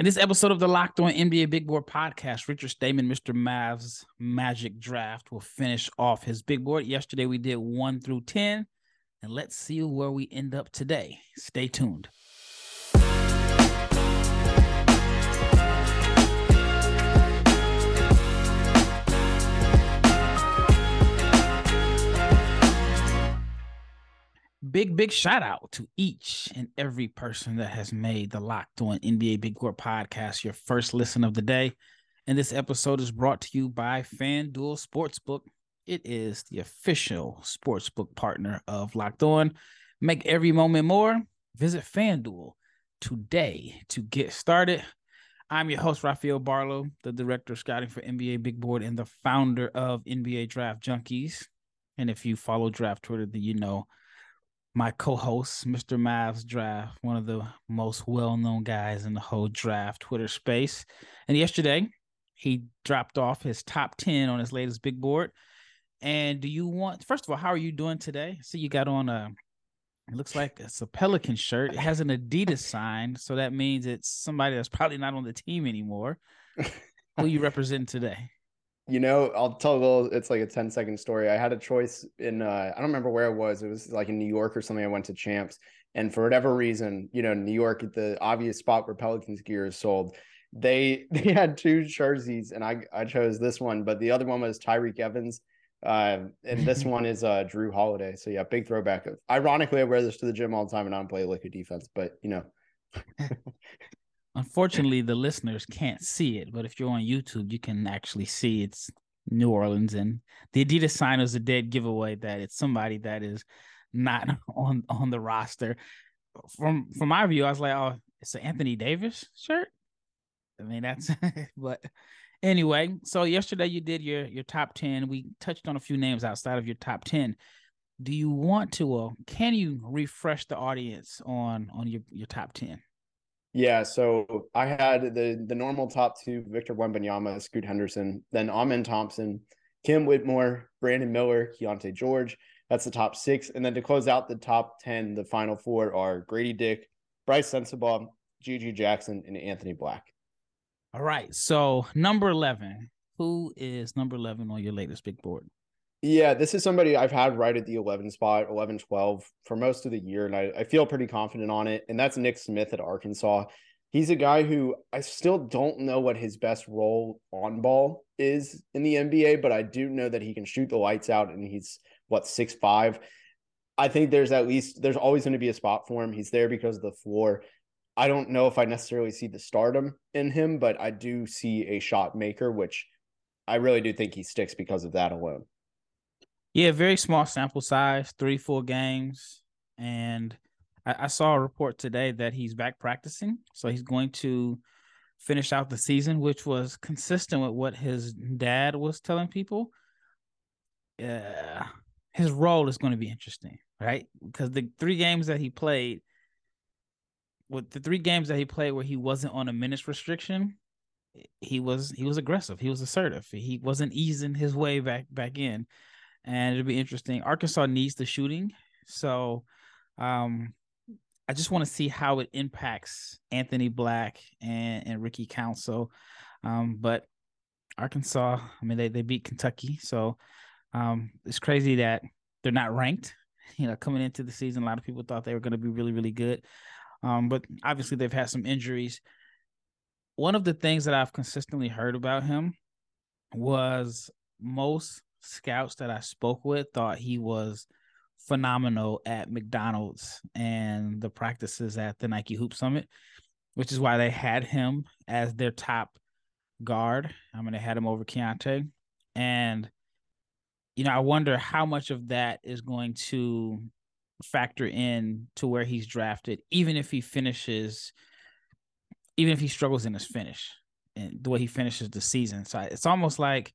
In this episode of the Locked On NBA Big Board podcast, Richard Stayman, Mr. Mavs Magic Draft, will finish off his big board. Yesterday we did one through 10, and let's see where we end up today. Stay tuned. Big, big shout out to each and every person that has made the Locked On NBA Big Board podcast your first listen of the day. And this episode is brought to you by FanDuel Sportsbook. It is the official sportsbook partner of Locked On. Make every moment more. Visit FanDuel today to get started. I'm your host, Rafael Barlowe, the director of scouting for NBA Big Board and the founder of NBA Draft Junkies. And if you follow Draft Twitter, then you know my co-host, Mr. Mavs Draft, one of the most well-known guys in the whole draft Twitter space. And yesterday, he dropped off his top 10 on his latest big board. And do you want first of all, how are you doing today? So you got on a it looks like it's a Pelican shirt. It has an Adidas sign, so that means it's somebody that's probably not on the team anymore. Who you represent today? You know, I'll tell a little, it's like a 10 second story. I had a choice in, uh, I don't remember where it was. It was like in New York or something. I went to Champs. And for whatever reason, you know, New York, at the obvious spot where Pelicans gear is sold, they they had two jerseys and I, I chose this one, but the other one was Tyreke Evans. Uh, and this one is uh, Jrue Holiday. So yeah, big throwback. Ironically, I wear this to the gym all the time and I don't play liquid defense, but you know. Unfortunately, the listeners can't see it, but if you're on YouTube, you can actually see it's New Orleans and the Adidas sign is a dead giveaway that it's somebody that is not on on the roster. From from my view, I was like, oh, it's an Anthony Davis shirt. I mean, that's but anyway. So yesterday you did your your top ten. We touched on a few names outside of your top ten. Do you want to? can you refresh the audience on on your your top ten? Yeah, so I had the the normal top two: Victor Wembanyama, Scoot Henderson, then Amen Thompson, Cam Whitmore, Brandon Miller, Keyonte George. That's the top six, and then to close out the top ten, the final four are Grady Dick, Brice Sensabaugh, GG Jackson, and Anthony Black. All right, so number eleven. Who is number eleven on your latest big board? Yeah, this is somebody I've had right at the 11 spot, 11 12 for most of the year, and I, I feel pretty confident on it. And that's Nick Smith at Arkansas. He's a guy who I still don't know what his best role on ball is in the NBA, but I do know that he can shoot the lights out and he's what, six five. I think there's at least there's always going to be a spot for him. He's there because of the floor. I don't know if I necessarily see the stardom in him, but I do see a shot maker, which I really do think he sticks because of that alone. Yeah, very small sample size, three, four games. And I, I, saw a report today that he's back practicing. So he's going to finish out the season, which was consistent with what his dad was telling people. Yeah, his role is going to be interesting, right? Because the three games that he played, with the three games that he played where he wasn't on a minutes restriction, he was he was aggressive. He was assertive. He wasn't easing his way back back in and it'll be interesting. Arkansas needs the shooting, so um, I just want to see how it impacts Anthony Black and and Ricky Council. Um, but Arkansas, I mean, they they beat Kentucky, so um, it's crazy that they're not ranked. You know, coming into the season, a lot of people thought they were going to be really, really good. Um, but obviously, they've had some injuries. One of the things that I've consistently heard about him was most scouts that I spoke with thought he was phenomenal at McDonald's and the practices at the Nike Hoop Summit, which is why they had him as their top guard. I mean, they had him over Keyonte. And, you know, I wonder how much of that is going to factor in to where he's drafted, even if he finishes, even if he struggles in his finish and the way he finishes the season. So it's almost like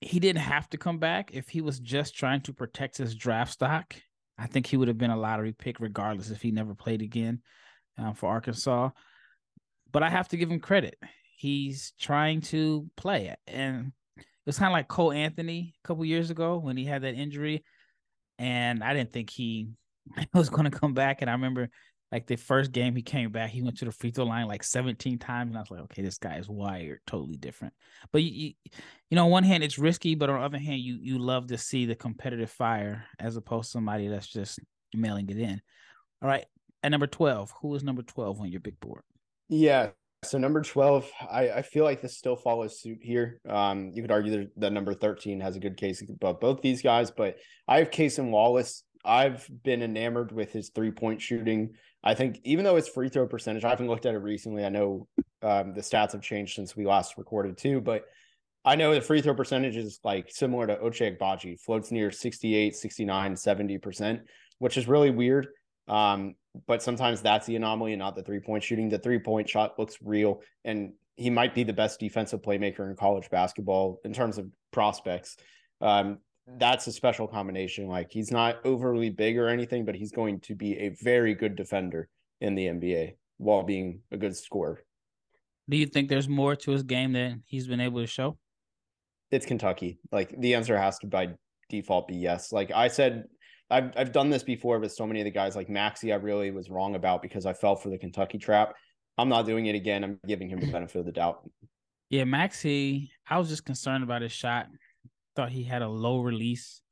he didn't have to come back if he was just trying to protect his draft stock. I think he would have been a lottery pick regardless if he never played again um, for Arkansas. But I have to give him credit. He's trying to play it. And it's kind of like Cole Anthony a couple years ago when he had that injury. And I didn't think he was going to come back. And I remember like the first game he came back, he went to the free throw line like 17 times, and I was like, okay, this guy is wired, totally different. But you, you, you know, on one hand, it's risky, but on the other hand, you you love to see the competitive fire as opposed to somebody that's just mailing it in. All right, at number 12, who is number 12 on your big board? Yeah. So number 12, I, I feel like this still follows suit here. Um, you could argue that number 13 has a good case about both these guys, but I have Cason Wallace. I've been enamored with his three point shooting. I think even though it's free throw percentage, I haven't looked at it recently. I know um, the stats have changed since we last recorded too, but I know the free throw percentage is like similar to Ochai Agbaji, floats near 68, 69, 70%, which is really weird. Um, but sometimes that's the anomaly and not the three point shooting. The three point shot looks real, and he might be the best defensive playmaker in college basketball in terms of prospects. Um, that's a special combination. Like he's not overly big or anything, but he's going to be a very good defender in the NBA while being a good scorer. Do you think there's more to his game than he's been able to show? It's Kentucky. Like the answer has to by default be yes. Like I said I've I've done this before with so many of the guys like Maxey. I really was wrong about because I fell for the Kentucky trap. I'm not doing it again. I'm giving him the benefit of the doubt. Yeah, Maxey. I was just concerned about his shot. Thought he had a low release,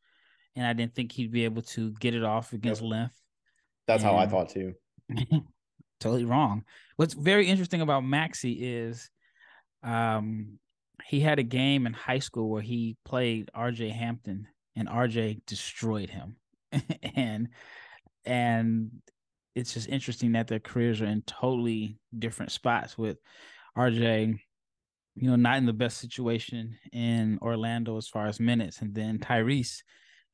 and I didn't think he'd be able to get it off against yep. length. That's and... how I thought too. totally wrong. What's very interesting about Maxey is, um, he had a game in high school where he played R.J. Hampton, and R.J. destroyed him. and and it's just interesting that their careers are in totally different spots with RJ, you know, not in the best situation in Orlando as far as minutes. And then Tyrese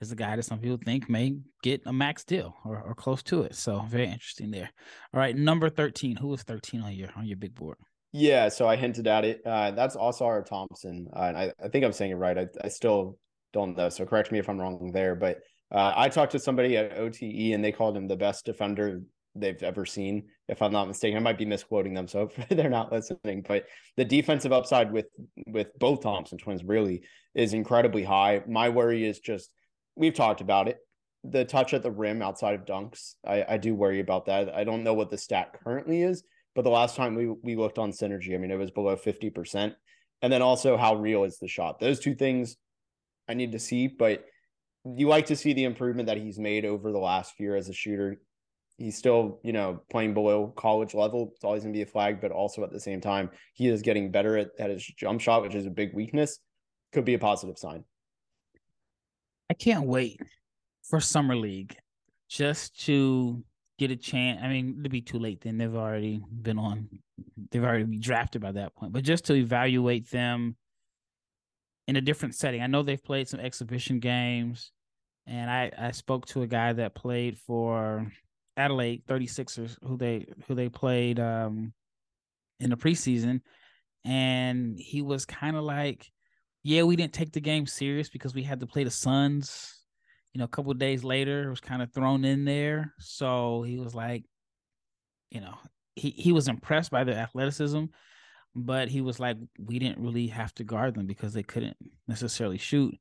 is a guy that some people think may get a max deal or, or close to it. So very interesting there. All right, number 13. Who is 13 on your on your big board? Yeah, so I hinted at it. Uh, that's Ausar Thompson. Uh, I, I think I'm saying it right. I, I still don't know. So correct me if I'm wrong there. But uh, I talked to somebody at OTE and they called him the best defender they've ever seen, if I'm not mistaken. I might be misquoting them, so they're not listening. But the defensive upside with with both Thompson twins really is incredibly high. My worry is just we've talked about it. The touch at the rim outside of dunks, I, I do worry about that. I don't know what the stat currently is, but the last time we we looked on synergy, I mean, it was below fifty percent. And then also, how real is the shot? Those two things I need to see, but you like to see the improvement that he's made over the last year as a shooter. He's still, you know, playing below college level. It's always going to be a flag, but also at the same time, he is getting better at, at his jump shot, which is a big weakness. Could be a positive sign. I can't wait for summer league just to get a chance. I mean, it'd be too late then. They've already been on. They've already been drafted by that point. But just to evaluate them in a different setting. I know they've played some exhibition games, and I I spoke to a guy that played for Adelaide 36ers who they who they played um in the preseason and he was kind of like yeah we didn't take the game serious because we had to play the Suns you know a couple days later it was kind of thrown in there so he was like you know he he was impressed by their athleticism but he was like, we didn't really have to guard them because they couldn't necessarily shoot.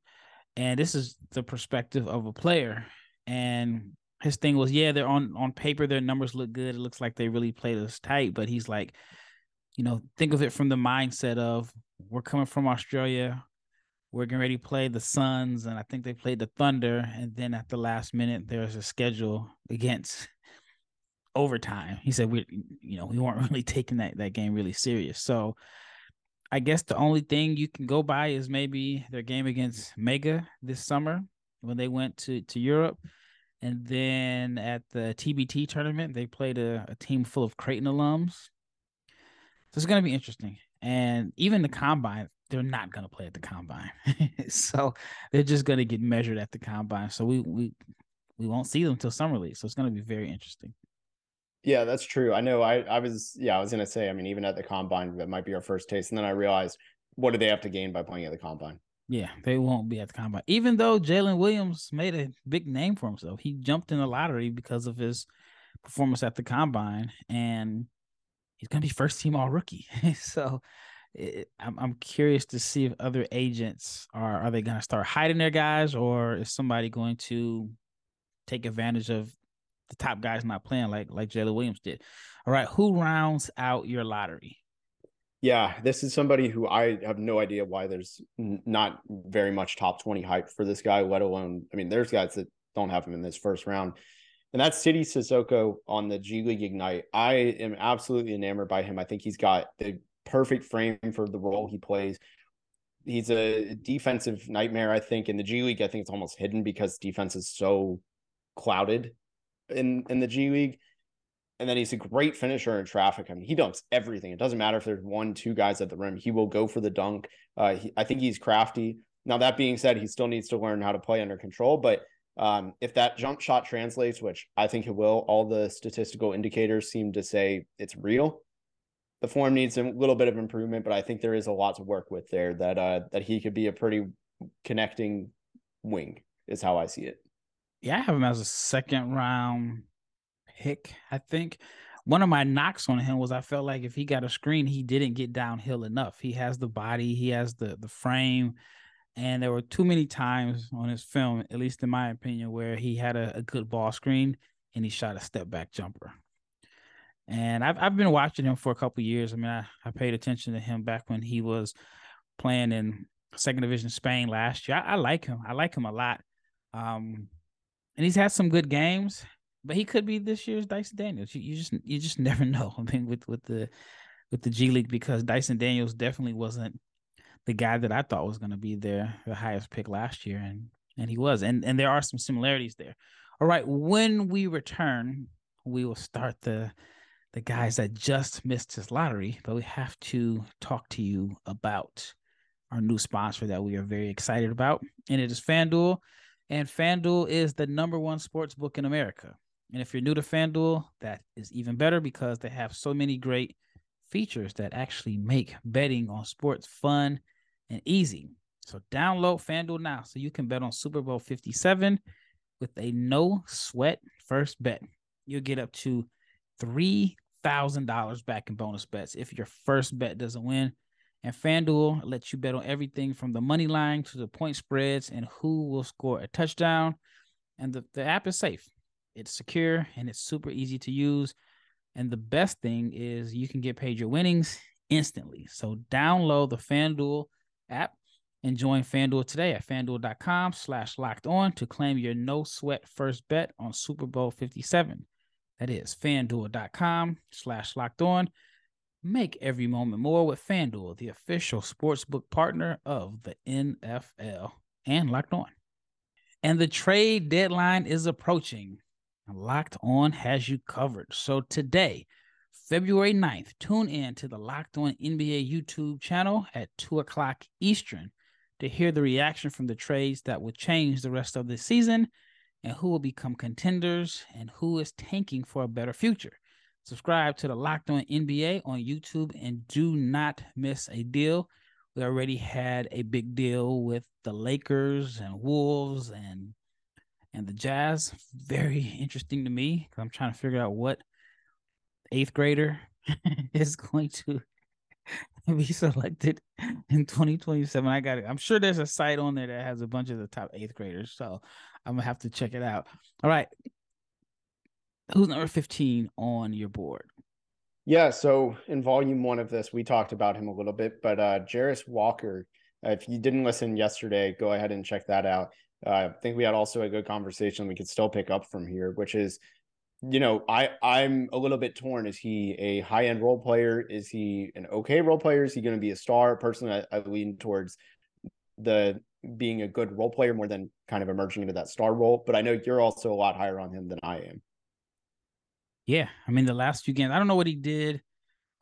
And this is the perspective of a player. And his thing was, yeah, they're on on paper, their numbers look good. It looks like they really played us tight. But he's like, you know, think of it from the mindset of we're coming from Australia. We're getting ready to play the Suns, and I think they played the Thunder. And then at the last minute, there's a schedule against overtime. He said we you know, we weren't really taking that that game really serious. So I guess the only thing you can go by is maybe their game against Mega this summer when they went to to Europe. And then at the TBT tournament, they played a, a team full of Creighton alums. So it's going to be interesting. And even the combine, they're not going to play at the combine. so they're just going to get measured at the combine. So we we we won't see them until summer league. So it's going to be very interesting. Yeah, that's true. I know. I I was yeah, I was gonna say. I mean, even at the combine, that might be our first taste, and then I realized what do they have to gain by playing at the combine? Yeah, they won't be at the combine. Even though Jalen Williams made a big name for himself, he jumped in the lottery because of his performance at the combine, and he's gonna be first team all rookie. so. It, I'm I'm curious to see if other agents are are they going to start hiding their guys or is somebody going to take advantage of the top guys not playing like like Jalen Williams did. All right, who rounds out your lottery? Yeah, this is somebody who I have no idea why there's not very much top 20 hype for this guy, let alone, I mean, there's guys that don't have him in this first round. And that's Sidy Cissoko on the G League Ignite. I am absolutely enamored by him. I think he's got the perfect frame for the role he plays. He's a defensive nightmare, I think. In the G League, I think it's almost hidden because defense is so clouded in in the G League. And then he's a great finisher in traffic. I mean, he dunks everything. It doesn't matter if there's one, two guys at the rim. He will go for the dunk. Uh, he, I think he's crafty. Now, that being said, he still needs to learn how to play under control. But um, if that jump shot translates, which I think it will, all the statistical indicators seem to say it's real. The form needs a little bit of improvement, but I think there is a lot to work with there. That uh, that he could be a pretty connecting wing, is how I see it. Yeah, I have him as a second round pick. I think one of my knocks on him was I felt like if he got a screen, he didn't get downhill enough. He has the body, he has the the frame, and there were too many times on his film, at least in my opinion, where he had a, a good ball screen and he shot a step back jumper. And I've I've been watching him for a couple years. I mean, I, I paid attention to him back when he was playing in second division Spain last year. I, I like him. I like him a lot. Um, and he's had some good games but he could be this year's Dyson Daniels. You, you just you just never know. I mean, with with the with the G League because Dyson Daniels definitely wasn't the guy that I thought was going to be there, the highest pick last year, and and he was. And and there are some similarities there. All right, when we return, we will start the the guys that just missed his lottery, but we have to talk to you about our new sponsor that we are very excited about, and it is FanDuel. And FanDuel is the number one sports book in America. And if you're new to FanDuel, that is even better because they have so many great features that actually make betting on sports fun and easy. So download FanDuel now so you can bet on Super Bowl 57 with a no sweat first bet. You'll get up to $3,000 back in bonus bets if your first bet doesn't win. And FanDuel lets you bet on everything from the money line to the point spreads and who will score a touchdown. And the, the app is safe. It's secure and it's super easy to use. And the best thing is you can get paid your winnings instantly. So download the FanDuel app and join FanDuel today at fanduel.com slash locked on to claim your no sweat first bet on Super Bowl 57. That is fanduel.com slash locked on. Make every moment more with FanDuel, the official sportsbook partner of the NFL and locked on. And the trade deadline is approaching. Locked On has you covered. So today, February 9th, tune in to the Locked On NBA YouTube channel at 2 o'clock Eastern to hear the reaction from the trades that will change the rest of the season and who will become contenders and who is tanking for a better future. Subscribe to the Locked On NBA on YouTube and do not miss a deal. We already had a big deal with the Lakers and Wolves and and the Jazz, very interesting to me because I'm trying to figure out what eighth grader is going to be selected in 2027. I got it. I'm sure there's a site on there that has a bunch of the top eighth graders, so I'm gonna have to check it out. All right, who's number 15 on your board? Yeah, so in volume one of this, we talked about him a little bit, but uh Jarace Walker. If you didn't listen yesterday, go ahead and check that out. Uh, I think we had also a good conversation we could still pick up from here, which is, you know, I I'm a little bit torn. Is he a high end role player? Is he an okay role player? Is he going to be a star? Personally, I, I lean towards the being a good role player more than kind of emerging into that star role. But I know you're also a lot higher on him than I am. Yeah, I mean the last few games, I don't know what he did.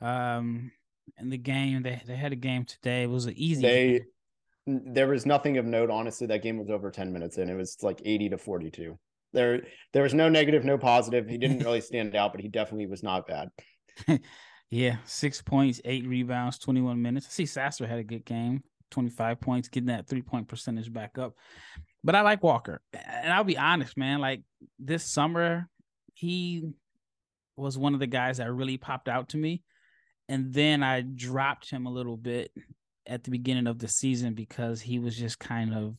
Um, in the game, they they had a game today. It was an easy. They game there was nothing of note. Honestly, that game was over 10 minutes in. It was like 80 to 42. There, there was no negative, no positive. He didn't really stand out, but he definitely was not bad. yeah, six points, eight rebounds, 21 minutes. I see Sasser had a good game, 25 points, getting that three point percentage back up. But I like Walker. And I'll be honest, man, like this summer, he was one of the guys that really popped out to me. And then I dropped him a little bit at the beginning of the season because he was just kind of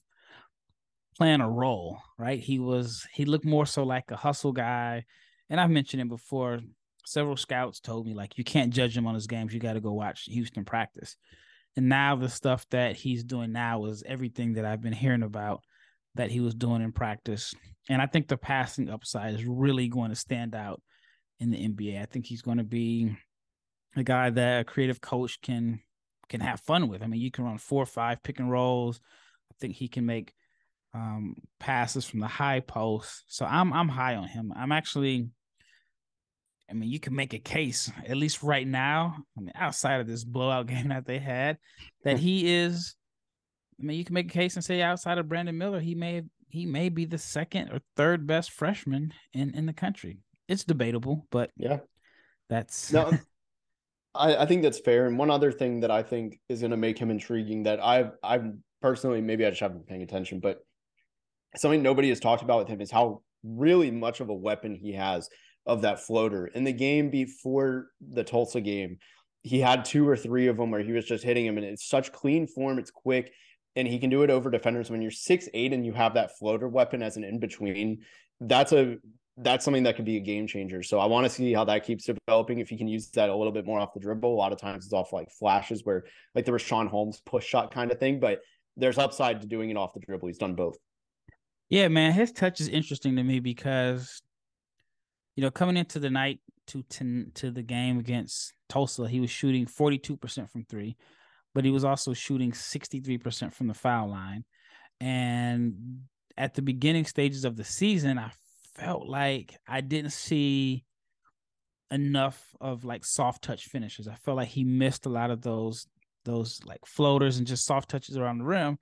playing a role, right? He was he looked more so like a hustle guy. And I've mentioned it before. Several scouts told me like you can't judge him on his games. You got to go watch Houston practice. And now the stuff that he's doing now is everything that I've been hearing about that he was doing in practice. And I think the passing upside is really going to stand out in the NBA. I think he's going to be a guy that a creative coach can can have fun with. I mean, you can run four or five pick and rolls. I think he can make um, passes from the high post. So I'm I'm high on him. I'm actually I mean, you can make a case, at least right now, I mean, outside of this blowout game that they had, that he is I mean, you can make a case and say outside of Brandon Miller, he may he may be the second or third best freshman in in the country. It's debatable, but yeah, that's no. I, I think that's fair. And one other thing that I think is going to make him intriguing that I've I've personally maybe I just haven't been paying attention, but something nobody has talked about with him is how really much of a weapon he has of that floater. In the game before the Tulsa game, he had two or three of them where he was just hitting him, and it's such clean form. It's quick and he can do it over defenders when you're six eight and you have that floater weapon as an in between. That's a that's something that could be a game changer. So I want to see how that keeps developing. If he can use that a little bit more off the dribble, a lot of times it's off like flashes where like there was Sean Holmes push shot kind of thing, but there's upside to doing it off the dribble. He's done both. Yeah, man, his touch is interesting to me because you know coming into the night to to, to the game against Tulsa, he was shooting 42% from three but he was also shooting 63% from the foul line. And at the beginning stages of the season, I felt like I didn't see enough of like soft touch finishes. I felt like he missed a lot of those those like floaters and just soft touches around the rim.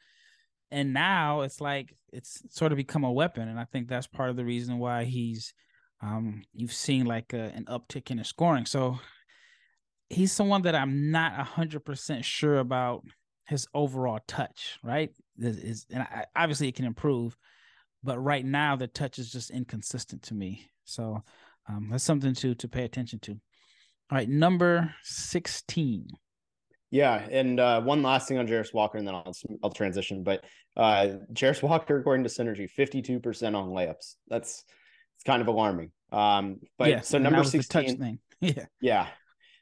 And now it's like it's sort of become a weapon. And I think that's part of the reason why he's um you've seen like a, an uptick in his scoring. So he's someone that I'm not hundred percent sure about his overall touch. Right? This Is and I, obviously it can improve, but right now the touch is just inconsistent to me. So um, that's something to to pay attention to. All right, number sixteen. Yeah, and uh, one last thing on Jarace Walker, and then I'll I'll transition. But uh, Jarace Walker, according to Synergy, fifty two percent on layups. That's it's kind of alarming. Um, but yeah, so number sixteen, thing. yeah, yeah.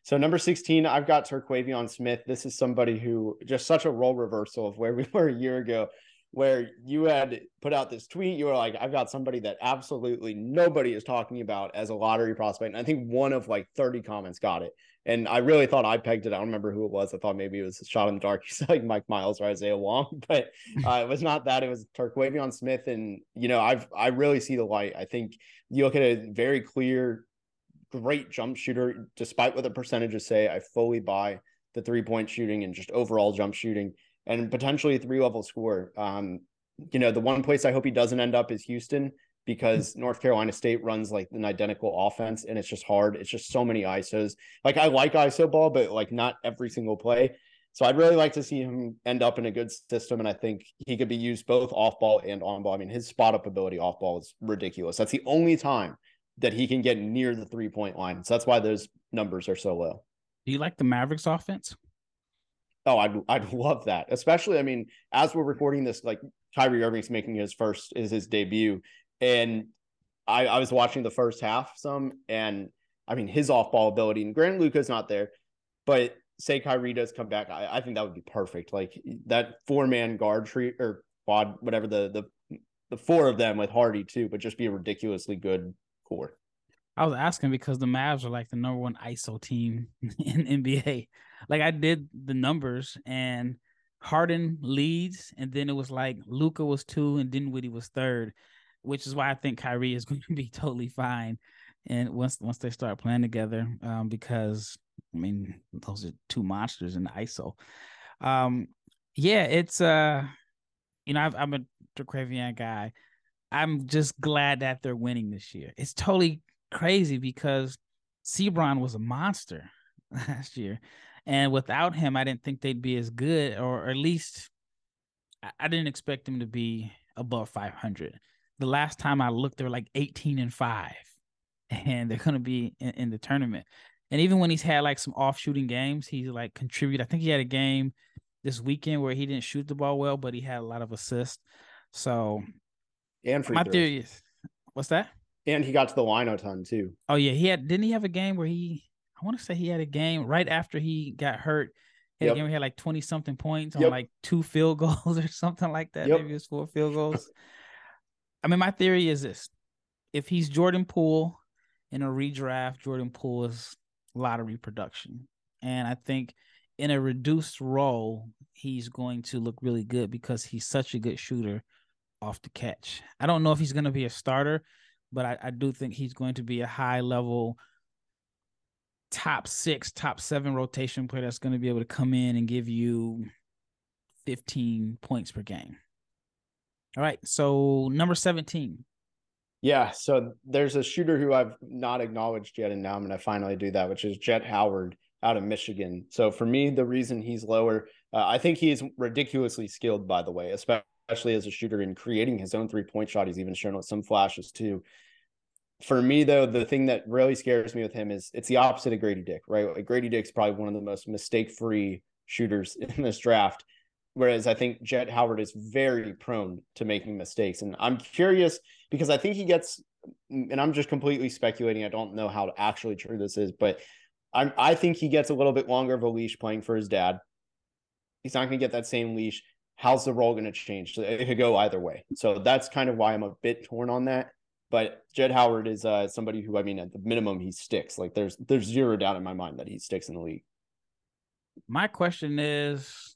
So number 16, I've got Terquavion Smith. This is somebody who just such a role reversal of where we were a year ago, where you had put out this tweet. You were like, I've got somebody that absolutely nobody is talking about as a lottery prospect. And I think one of like 30 comments got it. And I really thought I pegged it. I don't remember who it was. I thought maybe it was a shot in the dark. Said like Mike Miles or Isaiah Wong, but uh, it was not that. It was Terquavion Smith. And, you know, I've, I really see the light. I think you look at a very clear great jump shooter, despite what the percentages say. I fully buy the three point shooting and just overall jump shooting and potentially a three level score. Um, you know, the one place I hope he doesn't end up is Houston because. North Carolina State runs like an identical offense and it's just hard. It's just so many ISOs. Like I like ISO ball, but like not every single play. So I'd really like to see him end up in a good system. And I think he could be used both off ball and on ball. I mean, his spot up ability off ball is ridiculous. That's the only time that he can get near the three point line. So that's why those numbers are so low. Do you like the Mavericks offense? Oh, I'd I'd love that. Especially, I mean, as we're recording this, like Kyrie Irving's making his first is his debut, and I I was watching the first half some, and I mean his off ball ability. And Grant Luka's not there, but say Kyrie does come back, I, I think that would be perfect. Like that four man guard tree or quad, whatever the the the four of them with Hardy too, but just be a ridiculously good core. I was asking because the Mavs are like the number one ISO team in NBA. Like I did the numbers and Harden leads, and then it was like Luka was two, and Dinwiddie was third, which is why I think Kyrie is going to be totally fine. And once once they start playing together, um, because I mean those are two monsters in the ISO. Um, yeah, it's uh, you know I've, I'm a Terquavion guy. I'm just glad that they're winning this year. It's totally crazy because Seabron was a monster last year. And without him, I didn't think they'd be as good, or at least I didn't expect them to be above 500. The last time I looked, they were like 18 and 5, and they're going to be in, in, the tournament. And even when he's had like some off shooting games, he's like contributed. I think he had a game this weekend where he didn't shoot the ball well, but he had a lot of assists. So and My throws. theory is, what's that? And he got to the line a ton too. Oh yeah, he had. Didn't he have a game where he? I want to say he had a game right after he got hurt. He had Yep. a game where he had like twenty something points on Yep. like two field goals or something like that. Yep. Maybe it was four field goals. I mean, my theory is this: if he's Jordan Poole in a redraft, Jordan Poole is lottery production, and I think in a reduced role, he's going to look really good because he's such a good shooter off the catch. I don't know if he's going to be a starter, but I, I do think he's going to be a high level top six, top seven rotation player that's going to be able to come in and give you 15 points per game. All right. So number 17. Yeah, so there's a shooter who I've not acknowledged yet, and now I'm going to finally do that, which is Jett Howard out of Michigan. So for me, the reason he's lower, uh, I think he's ridiculously skilled, by the way, especially as a shooter in creating his own three point shot. He's even shown some flashes too. For me, though, the thing that really scares me with him is it's the opposite of Grady Dick, right? Grady Dick's probably one of the most mistake free shooters in this draft. Whereas I think Jett Howard is very prone to making mistakes. And I'm curious because I think he gets, and I'm just completely speculating. I don't know how actually true this is, but I'm, I think he gets a little bit longer of a leash playing for his dad. He's not going to get that same leash. How's the role going to change? It could go either way. So that's kind of why I'm a bit torn on that. But Jett Howard is uh, somebody who, I mean, at the minimum, he sticks. Like there's there's zero doubt in my mind that he sticks in the league. My question is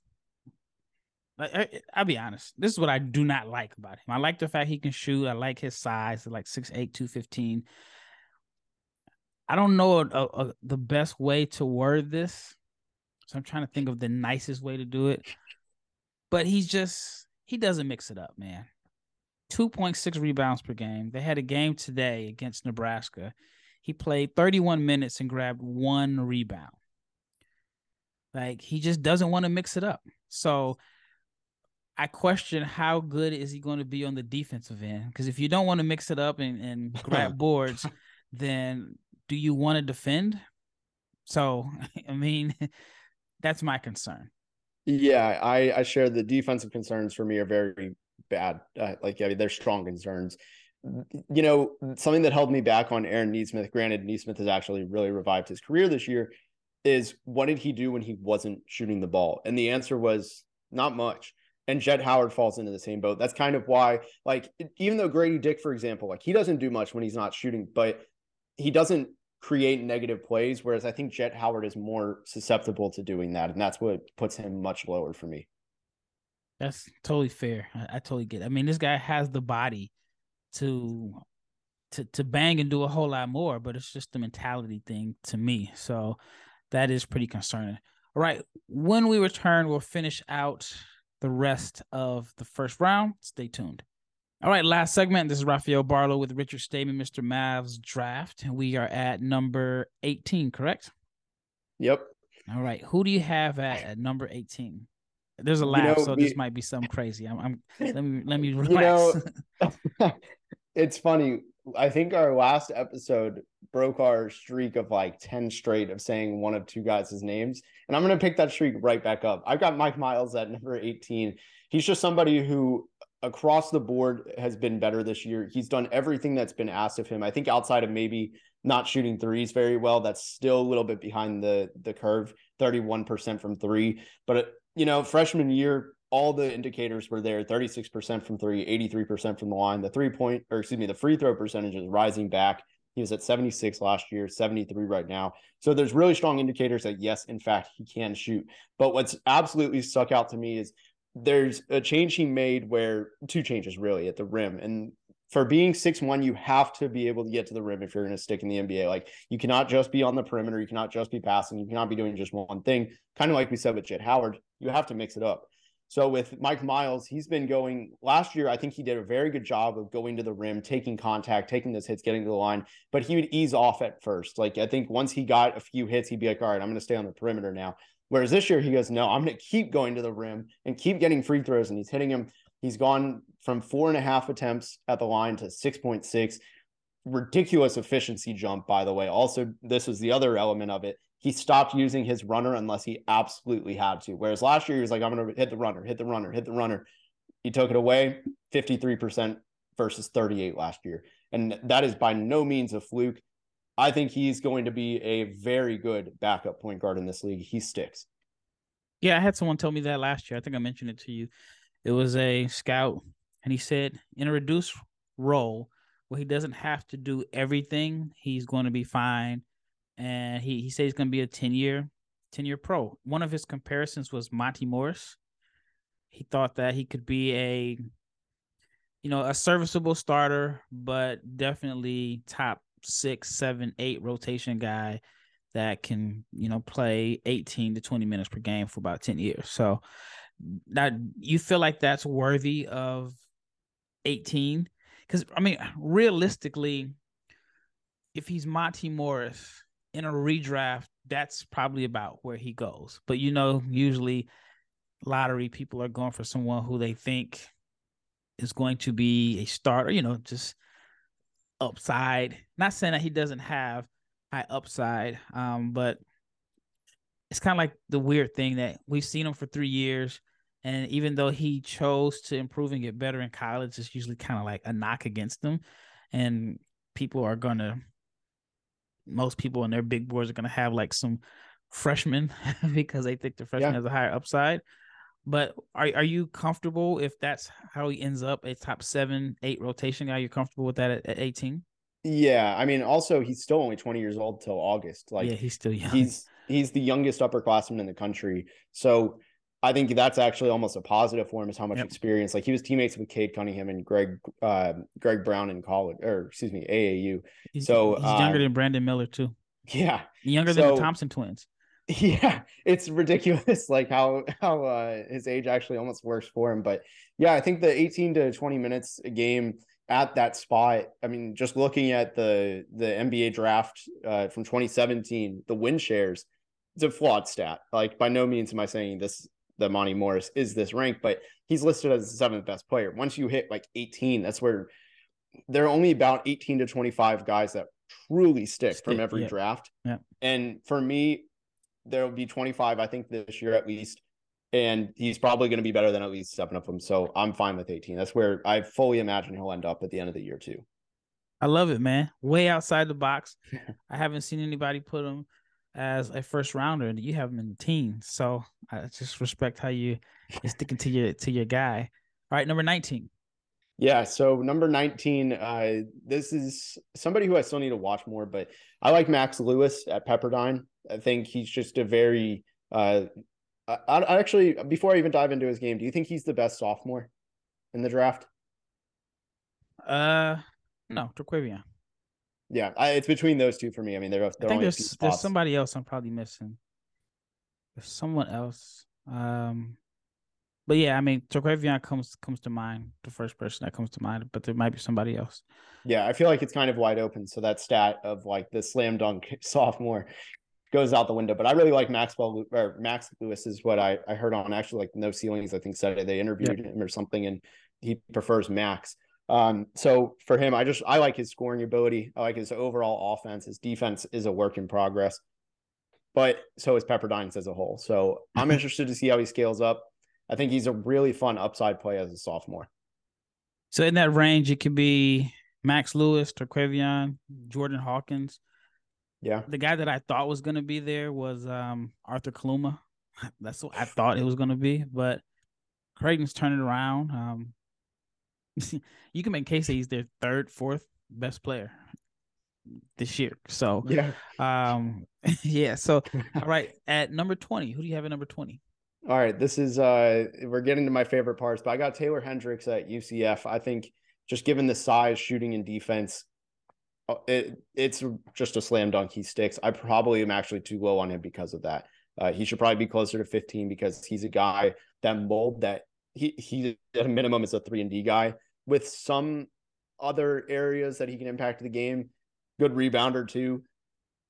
like I'll be honest. This is what I do not like about him. I like the fact he can shoot. I like his size, like 6'8, 215. I don't know a, a- the best way to word this. So I'm trying to think of the nicest way to do it. But he's just he doesn't mix it up, man. 2.6 rebounds per game. They had a game today against Nebraska. He played 31 minutes and grabbed one rebound. Like he just doesn't want to mix it up. So I question how good is he going to be on the defensive end? Because if you don't want to mix it up and, and grab boards, then do you want to defend? So I mean, that's my concern. Yeah, I I share the defensive concerns for me are very bad. Uh, like I mean, they're strong concerns. You know, something that held me back on Aaron Nesmith. Granted, Neesmith has actually really revived his career this year. Is what did he do when he wasn't shooting the ball? And the answer was not much. And Jett Howard falls into the same boat. That's kind of why, like, even though Grady Dick, for example, like he doesn't do much when he's not shooting, but he doesn't create negative plays. Whereas I think Jett Howard is more susceptible to doing that. And that's what puts him much lower for me. That's totally fair. I, I totally get. It. I mean, this guy has the body to to to bang and do a whole lot more, but it's just the mentality thing to me. So that is pretty concerning. All right, when we return, we'll finish out the rest of the first round. Stay tuned. All right, last segment. This is Rafael Barlowe with Richard Stamen, Mr. Mavs draft, and we are at number 18, correct? Yep. All right. Who do you have at, at number 18? There's a You laugh, know, so we- this might be something crazy. I'm, I'm let me let me You relax. know, it's funny. I think our last episode broke our streak of like 10 straight of saying one of two guys' names. And I'm going to pick that streak right back up. I've got Mike Miles at number 18. He's just somebody who across the board has been better this year. He's done everything that's been asked of him. I think outside of maybe not shooting threes very well, that's still a little bit behind the the curve, 31% from 3. But you know, freshman year all the indicators were there 36% from three, 83% from the line. The three point, or excuse me, the free throw percentage is rising back. He was at 76 last year, 73 right now. So there's really strong indicators that, yes, in fact, he can shoot. But what's absolutely stuck out to me is there's a change he made where two changes really at the rim. And for being six one, you have to be able to get to the rim if you're going to stick in the NBA. Like you cannot just be on the perimeter, you cannot just be passing, you cannot be doing just one thing. Kind of like we said with Jett Howard, you have to mix it up. So with Mike Miles, he's been going last year. I think he did a very good job of going to the rim, taking contact, taking those hits, getting to the line. But he would ease off at first. Like I think once he got a few hits, he'd be like, "All right, I'm going to stay on the perimeter now." Whereas this year, he goes, "No, I'm going to keep going to the rim and keep getting free throws." And he's hitting him. He's gone from four and a half attempts at the line to six point six. Ridiculous efficiency jump, by the way. Also, this was the other element of it he stopped using his runner unless he absolutely had to. Whereas last year he was like, I'm going to hit the runner, hit the runner, hit the runner. He took it away, 53% versus 38 last year. And that is by no means a fluke. I think he's going to be a very good backup point guard in this league. He sticks. Yeah, I had someone tell me that last year. I think I mentioned it to you. It was a scout, and he said in a reduced role where he doesn't have to do everything, he's going to be fine. And he he said he's going to be a ten year 10 year pro. One of his comparisons was Monty Morris. He thought that he could be a, you know, a serviceable starter, but definitely top six, seven, eight rotation guy that can, you know, play 18 to 20 minutes per game for about 10 years. So that you feel like that's worthy of 18? Because I mean, realistically, if he's Monty Morris in a redraft, that's probably about where he goes. But you know, usually lottery people are going for someone who they think is going to be a starter, you know, just upside. Not saying that he doesn't have high upside, um, but it's kind of like the weird thing that we've seen him for three years. And even though he chose to improve and get better in college, it's usually kind of like a knock against him. And people are going to most people on their big boards are going to have like some freshmen because they think the freshman yeah. has a higher upside. But are are you comfortable if that's how he ends up a top seven, eight rotation guy? You're comfortable with that at, at 18? Yeah, I mean, also he's still only 20 years old till August. Like, yeah, he's still young. He's he's the youngest upperclassman in the country. So I think that's actually almost a positive for him is how much yep. experience. Like he was teammates with Cade Cunningham and Greg uh, Greg Brown in college, or excuse me, AAU. He's, so he's younger uh, than Brandon Miller too. Yeah, younger so, than the Thompson twins. Yeah, it's ridiculous, like how how uh, his age actually almost works for him. But yeah, I think the 18 to 20 minutes a game at that spot. I mean, just looking at the the NBA draft uh, from 2017, the win shares it's a flawed stat. Like by no means am I saying this that Monty Morris is this rank, but he's listed as the seventh best player. Once you hit like 18, that's where there are only about 18 to 25 guys that truly stick, stick from every yeah. draft. Yeah. And for me, there will be 25, I think, this year at least. And he's probably going to be better than at least seven of them. So I'm fine with 18. That's where I fully imagine he'll end up at the end of the year, too. I love it, man. Way outside the box. I haven't seen anybody put him as a first rounder and you have him in the team. So I just respect how you are sticking to your to your guy. All right, number 19. Yeah, so number 19, uh, this is somebody who I still need to watch more, but I like Max Lewis at Pepperdine. I think he's just a very uh I, I actually before I even dive into his game, do you think he's the best sophomore in the draft? Uh no, Terquavion. Yeah, I, it's between those two for me. I mean, they're, they're I think there's there's somebody else I'm probably missing. There's someone else. Um, but yeah, I mean, Terquavion comes comes to mind, the first person that comes to mind. But there might be somebody else. Yeah, I feel like it's kind of wide open. So that stat of like the slam dunk sophomore goes out the window. But I really like Maxwell or Max Lewis is what I, I heard on actually like no ceilings. I think said. They interviewed yep. him or something, and he prefers Max. Um, so for him, I just I like his scoring ability. I like his overall offense. His defense is a work in progress, but so is Pepperdine's as a whole. So I'm interested to see how he scales up. I think he's a really fun upside play as a sophomore. So in that range, it could be Max Lewis, Terquavion, Jordan Hawkins. Yeah. The guy that I thought was going to be there was um, Arthur Kaluma. That's what I thought it was going to be, but Creighton's turning around. Um, you can make case that he's their third, fourth best player this year. So yeah, um, yeah. So all right, at number twenty, who do you have at number twenty? All right, this is uh, we're getting to my favorite parts, but I got Taylor Hendricks at UCF. I think just given the size, shooting, and defense, it it's just a slam dunk. He sticks. I probably am actually too low on him because of that. Uh, he should probably be closer to 15 because he's a guy that mold that he he at a minimum is a three and D guy with some other areas that he can impact the game. Good rebounder too.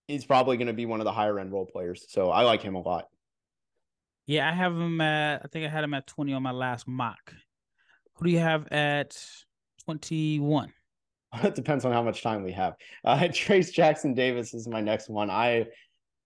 He's probably going to be one of the higher end role players. So I like him a lot. Yeah, I have him at. I think I had him at twenty on my last mock. Who do you have at twenty one? It depends on how much time we have. Uh, Trayce Jackson Davis is my next one. I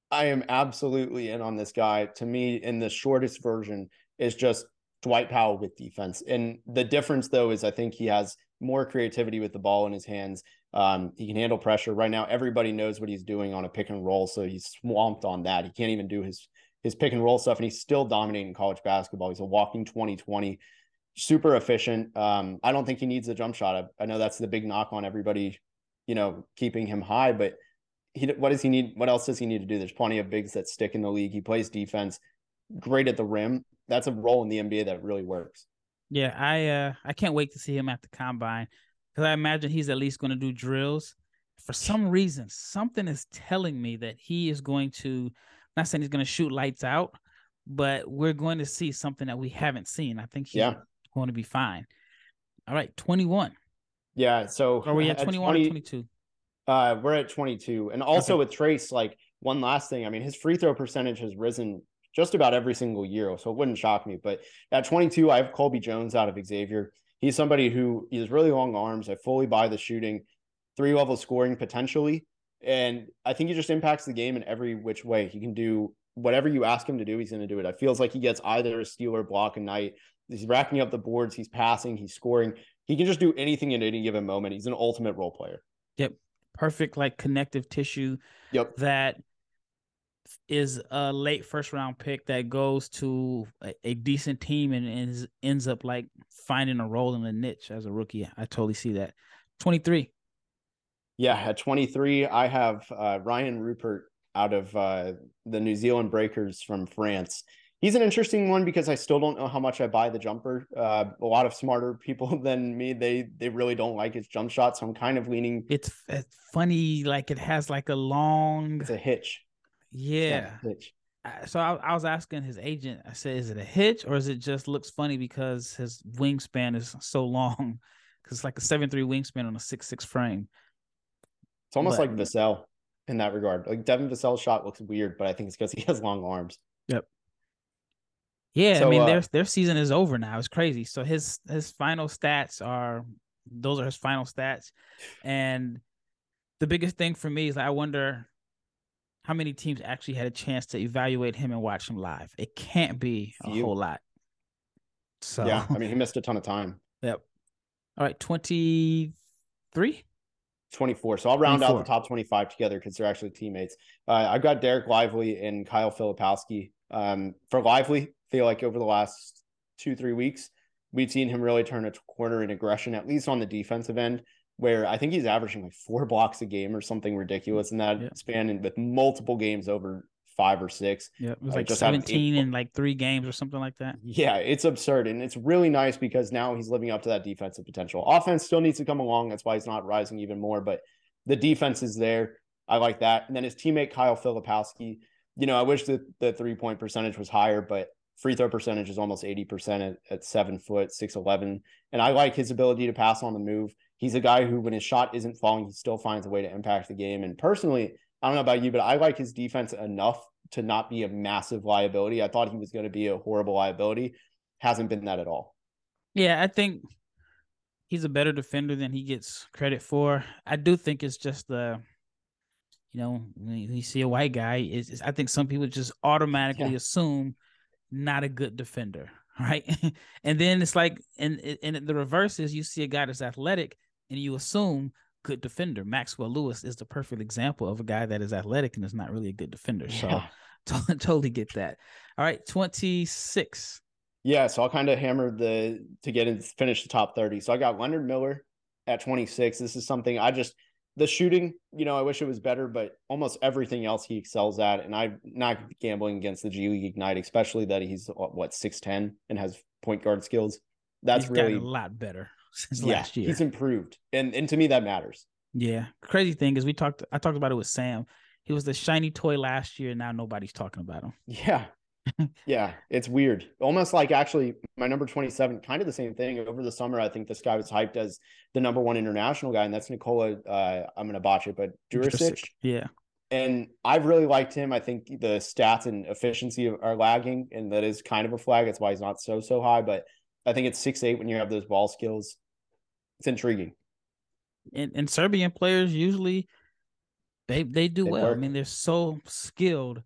I am absolutely in on this guy. To me, in the shortest version, is just Dwight Powell with defense. And the difference, though, is I think he has more creativity with the ball in his hands. Um, he can handle pressure. Right now, everybody knows what he's doing on a pick and roll, so he's swamped on that. He can't even do his his pick and roll stuff, and he's still dominating college basketball. He's a walking 2020, super efficient. Um, I don't think he needs a jump shot. I, I know that's the big knock on everybody, you know, keeping him high, but he what does he need? What else does he need to do? There's plenty of bigs that stick in the league. He plays defense, great at the rim. That's a role in the NBA that really works. Yeah, I uh I can't wait to see him at the combine because I imagine he's at least going to do drills. For some reason, something is telling me that he is going to. Not saying he's going to shoot lights out, but we're going to see something that we haven't seen. I think yeah. Going to be fine. All right, twenty one. Yeah. So are we at one or twenty two? Uh, we're at twenty two, and also okay. with Trayce, like one last thing. I mean, his free throw percentage has risen just about every single year. So it wouldn't shock me. But at 22, I have Colby Jones out of Xavier. He's somebody who he has really long arms. I fully buy the shooting, three level scoring potentially. And I think he just impacts the game in every which way. He can do whatever you ask him to do, he's going to do it. It feels like he gets either a steal or block a night. He's racking up the boards, he's passing, he's scoring. He can just do anything at any given moment. He's an ultimate role player. Yep. Perfect, like connective tissue. Yep. That is a late first round pick that goes to a, a decent team and, and ends up like finding a role in a niche as a rookie. I totally see that. 23. Yeah, at 23, I have uh, Rayan Rupert out of uh, the New Zealand Breakers from France. He's an interesting one because I still don't know how much I buy the jumper. Uh, a lot of smarter people than me, they they really don't like his jump shot, so I'm kind of leaning. It's, it's funny, like it has like a long. It's a hitch. Yeah. Hitch. So I, I, was asking his agent. I said, "Is it a hitch or is it just looks funny because his wingspan is so long? Because it's like a seven three wingspan on a six six frame." It's almost but, like Vassell in that regard. Like Devin Vassell's shot looks weird, but I think it's because he has long arms. Yep. Yeah, so, I mean uh, their their season is over now. It's crazy. So his his final stats are those are his final stats, and the biggest thing for me is I wonder how many teams actually had a chance to evaluate him and watch him live? It can't be a whole lot. So yeah, I mean, he missed a ton of time. Yep. All right, twenty three. 24. So I'll round 24. out the top 25 together because they're actually teammates. Uh, I've got Dereck Lively and Kyle Filipowski. Um, for Lively, feel like over the last two, three weeks, we've seen him really turn a corner in aggression, at least on the defensive end where I think he's averaging like four blocks a game or something ridiculous in that yeah. span, and with multiple games over five or six. Yeah, it was like, like seventeen in like three games or something like that. Yeah, it's absurd, and it's really nice because now he's living up to that defensive potential. Offense still needs to come along. That's why he's not rising even more, but the defense is there. I like that. And then his teammate Kyle Filipowski. You know, I wish that the three point percentage was higher, but free throw percentage is almost 80% at, at seven foot, 6'11. And I like his ability to pass on the move he's a guy who, when his shot isn't falling, he still finds a way to impact the game. And personally, I don't know about you, but I like his defense enough to not be a massive liability. I thought he was going to be a horrible liability. Hasn't been that at all. Yeah, I think he's a better defender than he gets credit for. I do think it's just the, you know, when you see a white guy, is I think some people just automatically yeah. assume not a good defender, right? and then it's like, and and the reverse is you see a guy that's athletic and you assume good defender. Maxwell Lewis is the perfect example of a guy that is athletic and is not really a good defender. Yeah. So totally get that. All right, 26. Yeah, so I'll kind of hammer the to get and finish the top 30. So I got Leonard Miller at 26. This is something I just the shooting, you know, I wish it was better, but almost everything else he excels at. And I'm not gambling against the G League Ignite, especially that he's what six ten and has point guard skills. That's he's really a lot better. since yeah, last year. He's improved, and and to me that matters. Yeah, crazy thing is we talked. I talked about it with Sam. He was the shiny toy last year. And now nobody's talking about him. Yeah, yeah, it's weird. Almost like actually my number 27, kind of the same thing. Over the summer, I think this guy was hyped as the number one international guy, and that's Nikola. Uh, I'm gonna botch it, but Djurisic. Yeah. And I've really liked him. I think the stats and efficiency are lagging, and that is kind of a flag. That's why he's not so so high. But I think it's six eight when you have those ball skills. It's intriguing. And, and Serbian players usually they they do they well. Work. I mean, they're so skilled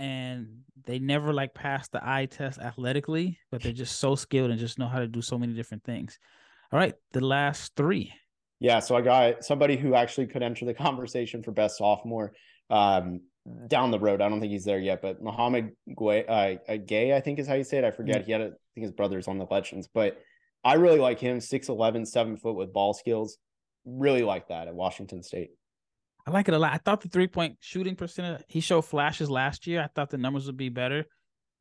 and they never like pass the eye test athletically, but they're just so skilled and just know how to do so many different things. All right, the last three. Yeah, so I got somebody who actually could enter the conversation for best sophomore um, down the road. I don't think he's there yet, but Mouhamed Gueye, uh, Gay, I think is how you say it. I forget. Mm-hmm. He had, a, I think his brother's on the Legends, but I really like him. 6'11, 7 foot with ball skills. Really like that at Washington State. I like it a lot. I thought the three point shooting percentage, he showed flashes last year. I thought the numbers would be better,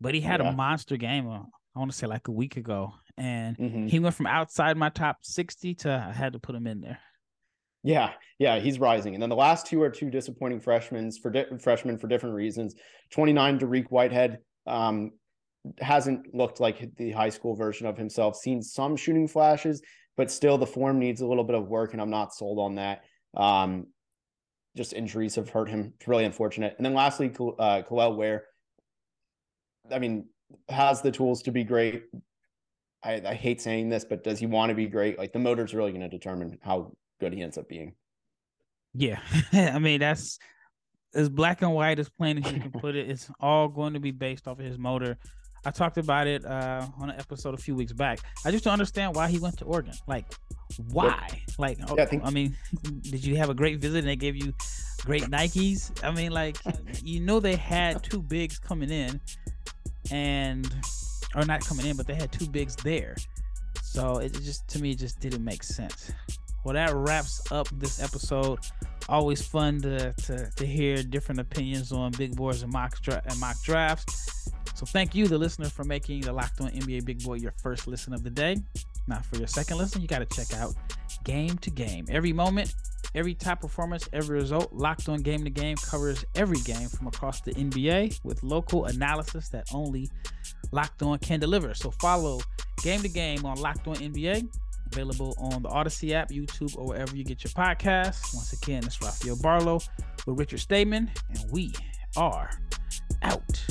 but he had yeah. a monster game. Uh, I want to say like a week ago, and mm-hmm. he went from outside my top 60 to I had to put him in there. Yeah, yeah, he's rising. And then the last two are two disappointing freshmen for di- freshmen for different reasons. 29 Dariq Whitehead um, hasn't looked like the high school version of himself. Seen some shooting flashes, but still the form needs a little bit of work, and I'm not sold on that. Um, just injuries have hurt him. It's really unfortunate. And then lastly, uh, Kel'el Ware. I mean, has the tools to be great. I, I hate saying this, but does he want to be great? Like the motor's really going to determine how good he ends up being. Yeah, I mean that's as black and white as plain as you can put it. It's all going to be based off of his motor. I talked about it uh, on an episode a few weeks back. I just don't understand why he went to Oregon. Like, why? Yep. Like, yeah, I, think- I mean, did you have a great visit and they gave you great Nikes? I mean, like, you know, they had two bigs coming in, and or not coming in, but they had two bigs there. So it just to me just didn't make sense. Well, that wraps up this episode. Always fun to to, to hear different opinions on big boards and mock dra- and mock drafts. So thank you, the listener, for making the Locked On NBA Big Board your first listen of the day. Now, for your second listen, you got to check out Game to Game. Every moment, every top performance, every result, Locked On Game to Game covers every game from across the NBA with local analysis that only Locked On can deliver. So follow Game to Game on Locked On NBA, available on the Odyssey app, YouTube, or wherever you get your podcasts. Once again, it's Rafael Barlowe with Richard Stayman, and we are out.